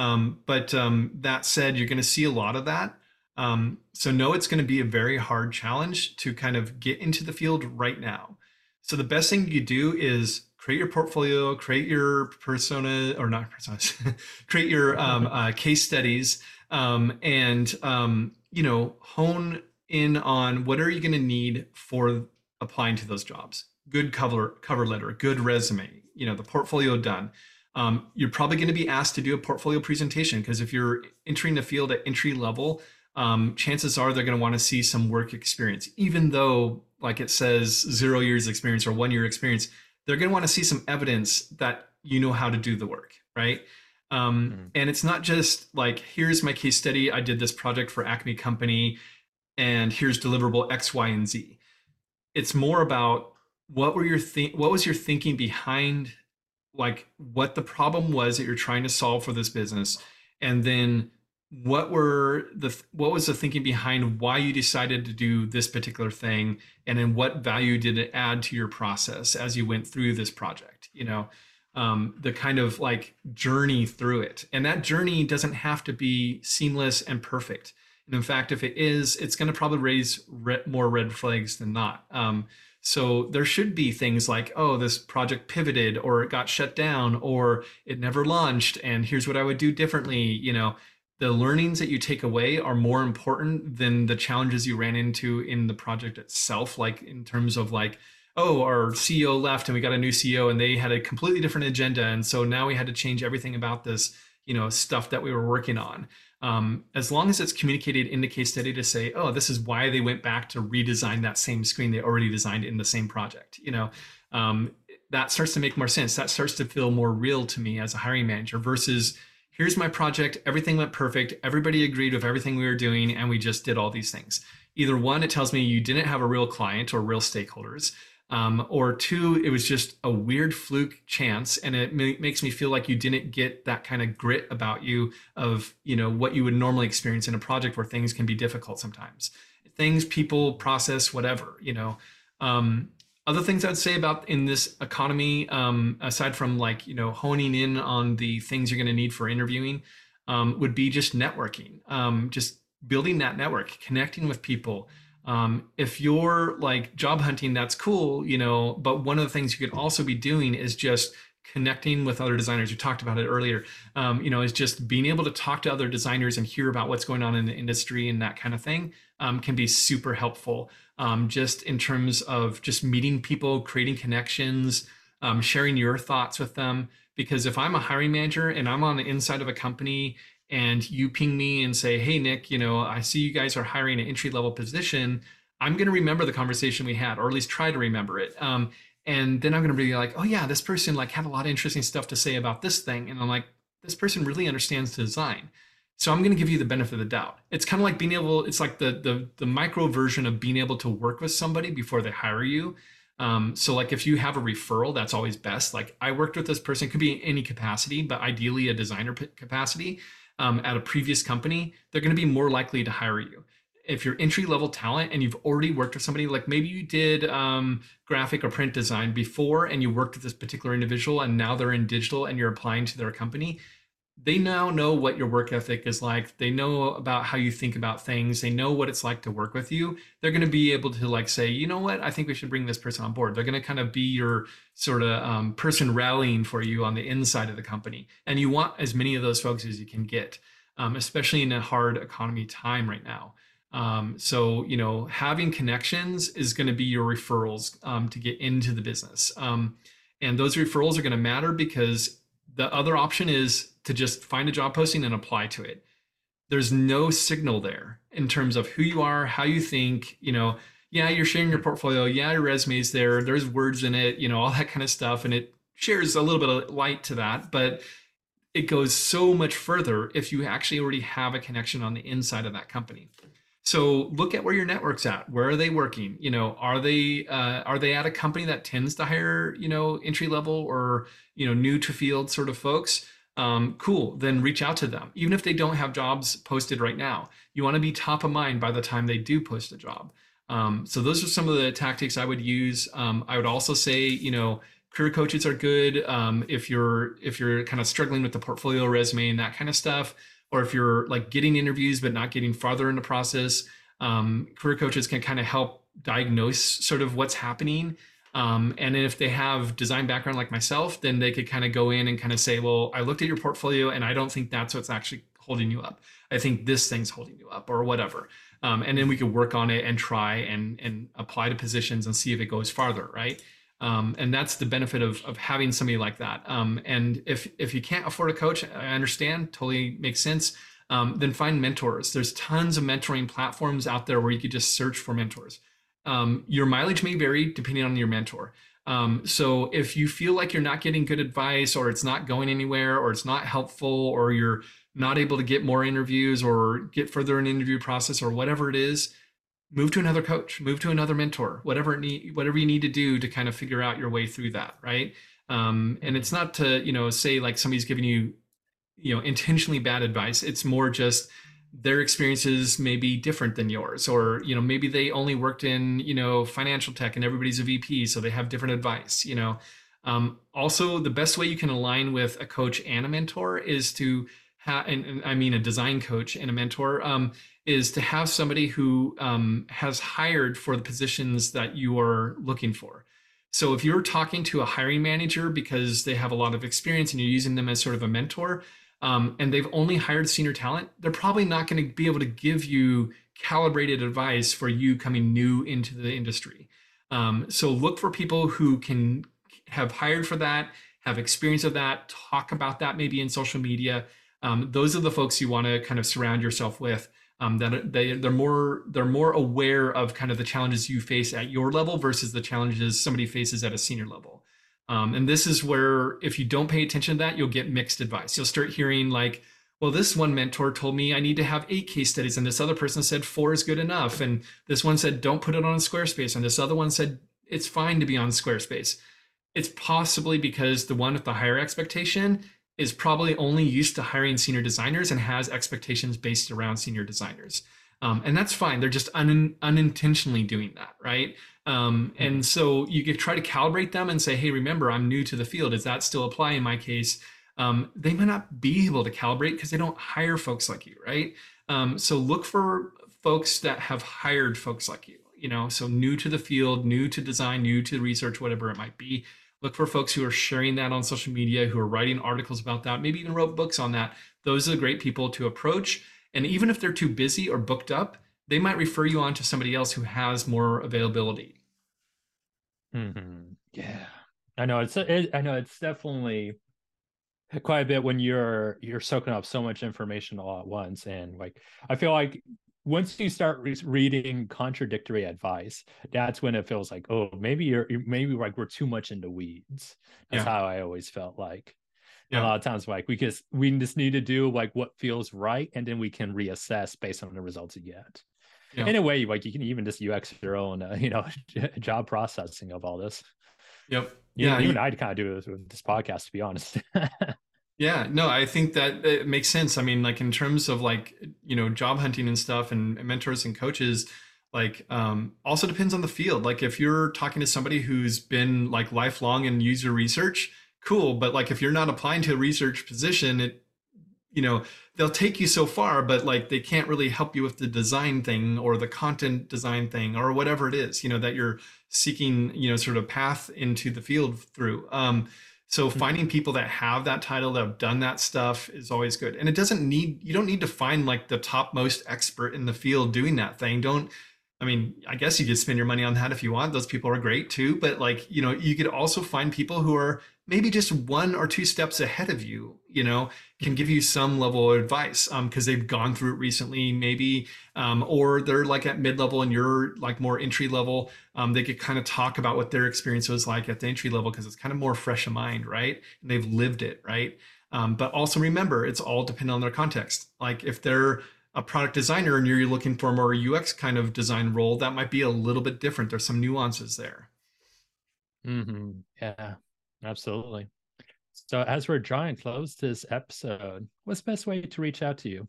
Um, but um, that said, you're going to see a lot of that. Um, so, know it's going to be a very hard challenge to kind of get into the field right now. So the best thing you do is create your portfolio, create your persona or not personas, [LAUGHS] create your um, [LAUGHS] uh, case studies, um, and um, you know hone in on what are you going to need for applying to those jobs. Good cover cover letter, good resume. You know the portfolio done. Um, you're probably going to be asked to do a portfolio presentation because if you're entering the field at entry level, um, chances are they're going to want to see some work experience, even though like it says zero years experience or one year experience, they're going to want to see some evidence that you know how to do the work, right? Um, mm-hmm. And it's not just like, here's my case study. I did this project for Acme Company, and here's deliverable X, Y, and Z. It's more about what were your think, what was your thinking behind, like what the problem was that you're trying to solve for this business, and then what were the what was the thinking behind why you decided to do this particular thing and then what value did it add to your process as you went through this project you know? Um, the kind of like journey through it. And that journey doesn't have to be seamless and perfect. And in fact if it is it's going to probably raise re- more red flags than not. Um, so there should be things like, oh, this project pivoted or it got shut down or it never launched and here's what I would do differently, you know, the learnings that you take away are more important than the challenges you ran into in the project itself like in terms of like oh our ceo left and we got a new ceo and they had a completely different agenda and so now we had to change everything about this you know stuff that we were working on um, as long as it's communicated in the case study to say oh this is why they went back to redesign that same screen they already designed in the same project you know um, that starts to make more sense that starts to feel more real to me as a hiring manager versus here's my project. Everything went perfect. Everybody agreed with everything we were doing, and we just did all these things. Either one, it tells me you didn't have a real client or real stakeholders. Um, or two, it was just a weird fluke chance, and it makes me feel like you didn't get that kind of grit about you of you know what you would normally experience in a project where things can be difficult sometimes. Things, people, process, whatever you know. Um, other things I'd say about in this economy, um, aside from like you know honing in on the things you're going to need for interviewing, um, would be just networking, um, just building that network, connecting with people. Um, if you're like job hunting, that's cool, you know. But one of the things you could also be doing is just connecting with other designers. You talked about it earlier. Um, you know, is just being able to talk to other designers and hear about what's going on in the industry and that kind of thing um, can be super helpful. Um, just in terms of just meeting people, creating connections, um, sharing your thoughts with them. Because if I'm a hiring manager and I'm on the inside of a company and you ping me and say, "Hey, Nick, you know, I see you guys are hiring an entry level position." I'm going to remember the conversation we had, or at least try to remember it. Um, and then i'm going to be like oh yeah this person like had a lot of interesting stuff to say about this thing. And i'm like this person really understands design. So i'm going to give you the benefit of the doubt. It's kind of like being able it's like the the, the micro version of being able to work with somebody before they hire you. Um, so like if you have a referral that's always best. Like i worked with this person could be in any capacity but ideally a designer capacity um, at a previous company they're going to be more likely to hire you. If you're entry level talent and you've already worked with somebody, like maybe you did um, graphic or print design before and you worked with this particular individual and now they're in digital and you're applying to their company, they now know what your work ethic is like. They know about how you think about things. They know what it's like to work with you. They're going to be able to like say, you know what, I think we should bring this person on board. They're going to kind of be your sort of um, person rallying for you on the inside of the company. And you want as many of those folks as you can get, um, especially in a hard economy time right now. Um, so, you know, having connections is going to be your referrals um, to get into the business. Um, and those referrals are going to matter because the other option is to just find a job posting and apply to it. There's no signal there in terms of who you are, how you think, you know, yeah, you're sharing your portfolio. Yeah, your resume's there. There's words in it, you know, all that kind of stuff. And it shares a little bit of light to that. But it goes so much further if you actually already have a connection on the inside of that company. So look at where your network's at. Where are they working? You know, are they uh, are they at a company that tends to hire you know entry level or you know new to field sort of folks? Um, cool. Then reach out to them, even if they don't have jobs posted right now. You want to be top of mind by the time they do post a job. Um, so those are some of the tactics I would use. Um, I would also say, you know, career coaches are good um, if you're if you're kind of struggling with the portfolio resume and that kind of stuff or if you're like getting interviews but not getting farther in the process, um, career coaches can kind of help diagnose sort of what's happening. Um, and if they have design background like myself, then they could kind of go in and kind of say, well, I looked at your portfolio and I don't think that's what's actually holding you up. I think this thing's holding you up or whatever. Um, and then we could work on it and try and and apply to positions and see if it goes farther, right? Um, and that's the benefit of, of having somebody like that. Um, and if if you can't afford a coach, I understand, totally makes sense. Um, then find mentors. There's tons of mentoring platforms out there where you could just search for mentors. Um, your mileage may vary depending on your mentor. Um, so if you feel like you're not getting good advice, or it's not going anywhere, or it's not helpful, or you're not able to get more interviews or get further in interview process, or whatever it is, move to another coach, move to another mentor, whatever it need, whatever you need to do to kind of figure out your way through that, right? Um, and it's not to you know say like somebody's giving you you know intentionally bad advice. It's more just their experiences may be different than yours, or you know maybe they only worked in you know financial tech and everybody's a VP, so they have different advice. You know, um, also the best way you can align with a coach and a mentor is to have, and, and I mean a design coach and a mentor. Um, is to have somebody who um, has hired for the positions that you are looking for. So if you're talking to a hiring manager because they have a lot of experience and you're using them as sort of a mentor, um, and they've only hired senior talent, they're probably not going to be able to give you calibrated advice for you coming new into the industry. Um, so look for people who can have hired for that, have experience of that, talk about that maybe in social media. Um, those are the folks you want to kind of surround yourself with um, that they they're more they're more aware of kind of the challenges you face at your level versus the challenges somebody faces at a senior level. Um, and this is where if you don't pay attention to that, you'll get mixed advice. You'll start hearing like, well, this one mentor told me I need to have eight case studies, and this other person said four is good enough, and this one said don't put it on Squarespace, and this other one said it's fine to be on Squarespace. It's possibly because the one with the higher expectation is probably only used to hiring senior designers and has expectations based around senior designers. Um, and that's fine. They're just un- unintentionally doing that, right? Um, and mm-hmm. so you could try to calibrate them and say, hey, remember, I'm new to the field. Does that still apply in my case? Um, they might not be able to calibrate because they don't hire folks like you, right? Um, so look for folks that have hired folks like you, you know, so new to the field, new to design, new to research, whatever it might be look for folks who are sharing that on social media, who are writing articles about that, maybe even wrote books on that. Those are the great people to approach. And even if they're too busy or booked up, they might refer you on to somebody else who has more availability. Mm-hmm. Yeah, I know it's it, I know it's definitely quite a bit when you're you're soaking up so much information all at once, and like I feel like once you start re- reading contradictory advice, that's when it feels like, oh, maybe you're maybe like we're too much into weeds. That's yeah. how I always felt like. Yeah. A lot of times, like we just we just need to do like what feels right, and then we can reassess based on the results you get. Yeah. In a way, like you can even just UX your own, uh, [LAUGHS] you know, [LAUGHS] job processing of all this. Yep. You yeah. Even I'd kind of do this with this podcast, to be honest. [LAUGHS] Yeah, no, I think that it makes sense. I mean, like in terms of like, you know, job hunting and stuff and, and mentors and coaches, like um also depends on the field. Like if you're talking to somebody who's been like lifelong in user research, cool. But like if you're not applying to a research position, it you know, they'll take you so far, but like they can't really help you with the design thing or the content design thing or whatever it is, you know, that you're seeking, you know, sort of path into the field through. Um, so mm-hmm. finding people that have that title that have done that stuff is always good. And it doesn't need you don't need to find like the topmost expert in the field doing that thing. Don't I mean, I guess you could spend your money on that if you want. Those people are great too, but like, you know, you could also find people who are maybe just one or two steps ahead of you, you know, can give you some level of advice because um, they've gone through it recently, maybe, um, or they're like at mid level and you're like more entry level. Um, they could kind of talk about what their experience was like at the entry level because it's kind of more fresh of mind, right? And they've lived it, right? Um, but also remember, it's all dependent on their context. Like if they're a product designer and you're looking for more UX kind of design role, that might be a little bit different. There's some nuances there. Mm-hmm. Yeah, absolutely. So as we're drawing close to this episode, what's the best way to reach out to you?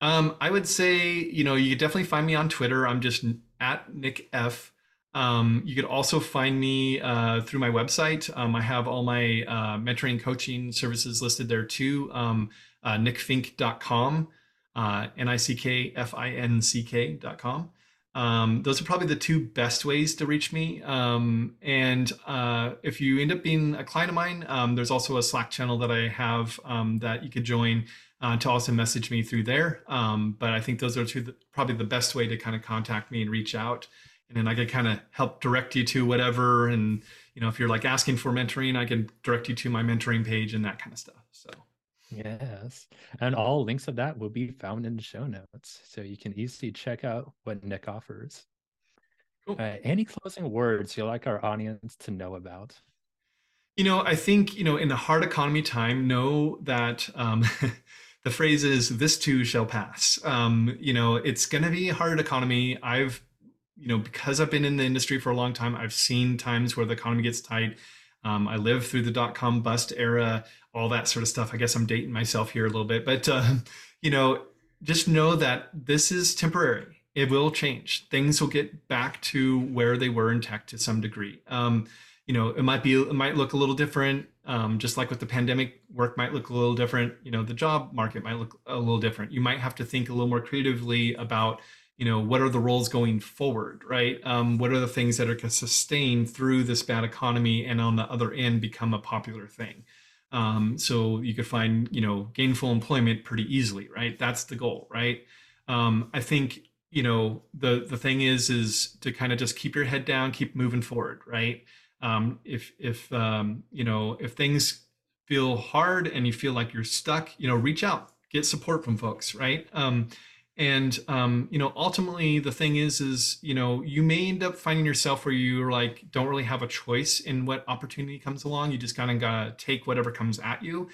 Um, I would say, you know, you could definitely find me on Twitter. I'm just at Nick F. Um, you could also find me uh, through my website. Um, I have all my uh, mentoring coaching services listed there too. Um, uh, nickfinck.com, uh, N-I-C-K-F-I-N-C-K.com. Um, those are probably the two best ways to reach me. Um, and uh, if you end up being a client of mine, um, there's also a Slack channel that I have um, that you could join uh, to also message me through there. Um, but I think those are two probably the best way to kind of contact me and reach out. And then I could kind of help direct you to whatever. And you know, if you're like asking for mentoring, I can direct you to my mentoring page and that kind of stuff. So. Yes. And all links of that will be found in the show notes. So you can easily check out what Nick offers. Cool. Uh, any closing words you'd like our audience to know about? You know, I think, you know, in a hard economy time, know that um, [LAUGHS] the phrase is this too shall pass. Um, you know, it's going to be a hard economy. I've, you know, because I've been in the industry for a long time, I've seen times where the economy gets tight. Um, I lived through the dot com bust era all that sort of stuff. I guess I'm dating myself here a little bit, but uh, you know, just know that this is temporary. It will change. Things will get back to where they were in tech to some degree. Um, you know, it might be, it might look a little different. Um, just like with the pandemic, work might look a little different. You know, the job market might look a little different. You might have to think a little more creatively about, you know, what are the roles going forward, right? Um, what are the things that are going to sustain through this bad economy and on the other end become a popular thing? Um, so you could find, you know, gainful employment pretty easily, right? That's the goal, right? Um, I think, you know, the the thing is, is to kind of just keep your head down, keep moving forward, right? Um, if if um, you know if things feel hard and you feel like you're stuck, you know, reach out, get support from folks, right? And um, you know ultimately the thing is is you know you may end up finding yourself where you're like don't really have a choice in what opportunity comes along. You just kind of gotta take whatever comes at you.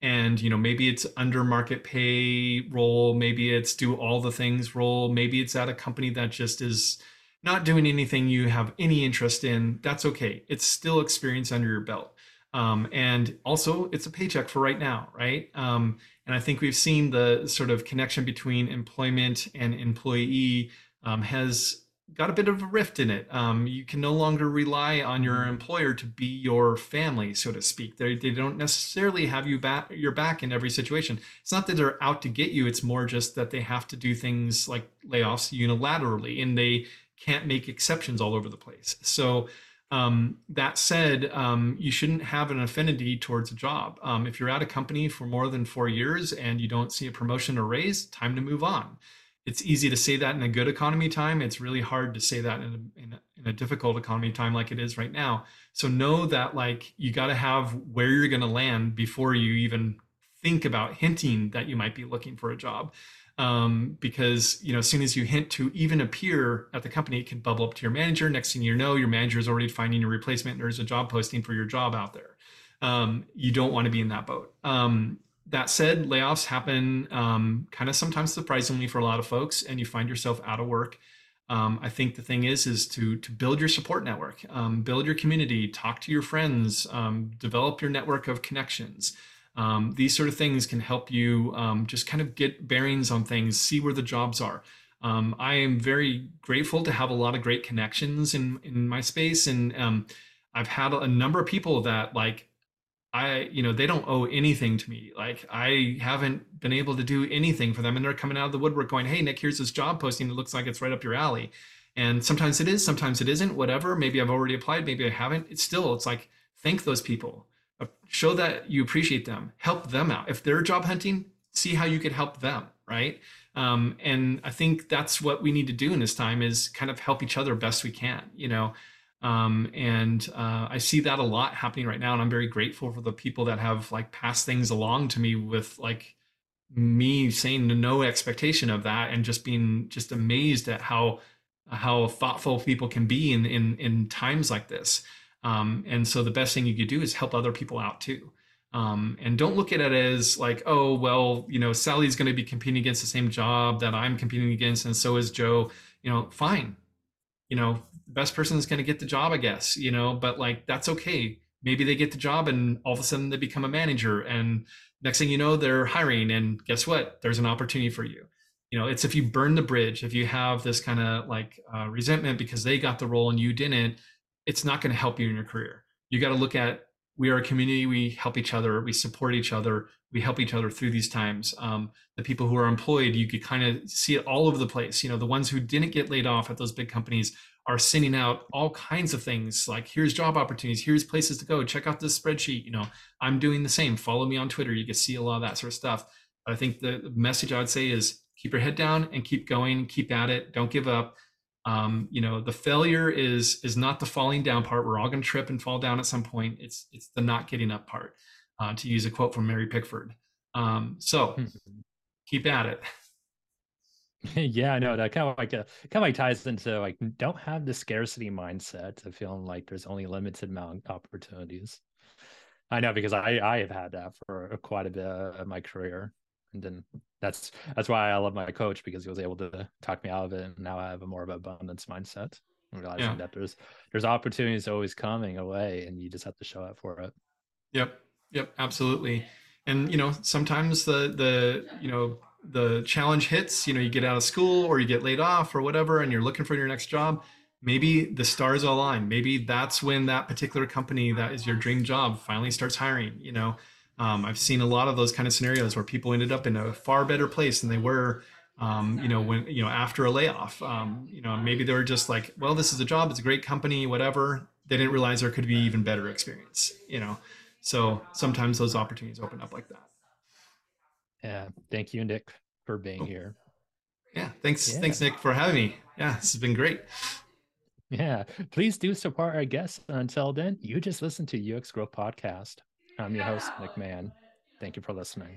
And you know maybe it's under market pay role maybe it's do all the things role maybe it's at a company that just is not doing anything you have any interest in. That's okay. It's still experience under your belt um, and also it's a paycheck for right now right um, and I think we've seen the sort of connection between employment and employee um, has got a bit of a rift in it. Um, you can no longer rely on your mm-hmm. employer to be your family, so to speak. They, they don't necessarily have you back your back in every situation. It's not that they're out to get you. It's more just that they have to do things like layoffs unilaterally, and they can't make exceptions all over the place. So um, that said, um, you shouldn't have an affinity towards a job. Um, if you're at a company for more than four years and you don't see a promotion or raise, time to move on. It's easy to say that in a good economy time. It's really hard to say that in a, in a, in a difficult economy time like it is right now. So know that like you got to have where you're going to land before you even think about hinting that you might be looking for a job um, because you know as soon as you hint to even appear at the company it can bubble up to your manager. Next thing you know your manager is already finding a replacement there's a job posting for your job out there. Um, you don't want to be in that boat. Um, that said layoffs happen um, kind of sometimes surprisingly for a lot of folks and you find yourself out of work. Um, I think the thing is is to to build your support network, um, build your community, talk to your friends, develop your network of connections, Um, these sort of things can help you um, just kind of get bearings on things, see where the jobs are. Um, I am very grateful to have a lot of great connections in in my space, and um, I've had a number of people that like I, you know, they don't owe anything to me. Like I haven't been able to do anything for them, and they're coming out of the woodwork going, "Hey, Nick, here's this job posting. It looks like it's right up your alley." And sometimes it is, sometimes it isn't. Whatever. Maybe I've already applied, maybe I haven't. It's still, it's like thank those people, show that you appreciate them, help them out. If they're job hunting, see how you could help them, right? Um, and I think that's what we need to do in this time is kind of help each other best we can. You know, um, and uh, I see that a lot happening right now, and I'm very grateful for the people that have like passed things along to me with like me saying no expectation of that, and just being just amazed at how how thoughtful people can be in in in times like this. Um, and so the best thing you could do is help other people out too. Um, and don't look at it as like, oh, well, you know, Sally's going to be competing against the same job that I'm competing against, and so is Joe. You know, fine. You know, the best person is going to get the job, I guess, you know, but like that's okay. Maybe they get the job and all of a sudden they become a manager and next thing you know they're hiring and guess what? There's an opportunity for you. You know, it's if you burn the bridge, if you have this kind of like uh, resentment because they got the role and you didn't, it's not going to help you in your career. You got to look at we are a community. We help each other. We support each other. We help each other through these times. Um, the people who are employed, you could kind of see it all over the place. You know, the ones who didn't get laid off at those big companies are sending out all kinds of things like here's job opportunities here's places to go check out this spreadsheet you know i'm doing the same follow me on twitter you can see a lot of that sort of stuff but i think the message i would say is keep your head down and keep going keep at it don't give up um, you know the failure is is not the falling down part. We're all going to trip and fall down at some point. It's it's the not getting up part uh, to use a quote from mary pickford. Um, so hmm. keep at it. [LAUGHS] Yeah, I know that kind of like a, uh, kind of like ties into like don't have the scarcity mindset of feeling like there's only limited amount of opportunities. I know because I I have had that for quite a bit of my career, and then that's that's why I love my coach because he was able to talk me out of it, and now I have a more of an abundance mindset, realizing yeah. that there's there's opportunities always coming away, and you just have to show up for it. Yep, yep, absolutely. And you know, sometimes the the you know the challenge hits, you know, you get out of school or you get laid off or whatever, and you're looking for your next job, maybe the stars align. Maybe that's when that particular company that is your dream job finally starts hiring. You know, um, I've seen a lot of those kind of scenarios where people ended up in a far better place than they were. Um, you know, when you know after a layoff, um, you know, maybe they were just like, well, this is a job, it's a great company, whatever. They didn't realize there could be even better experience. You know, so sometimes those opportunities open up like that. Yeah. Thank you, Nick, for being here. Yeah. Thanks. Yeah. Thanks, Nick, for having me. Yeah. This has been great. Yeah. Please do support our guests. Until then, you just listen to UX Growth Podcast. I'm your host, Nick Mann. [SIGHS] Thank you for listening.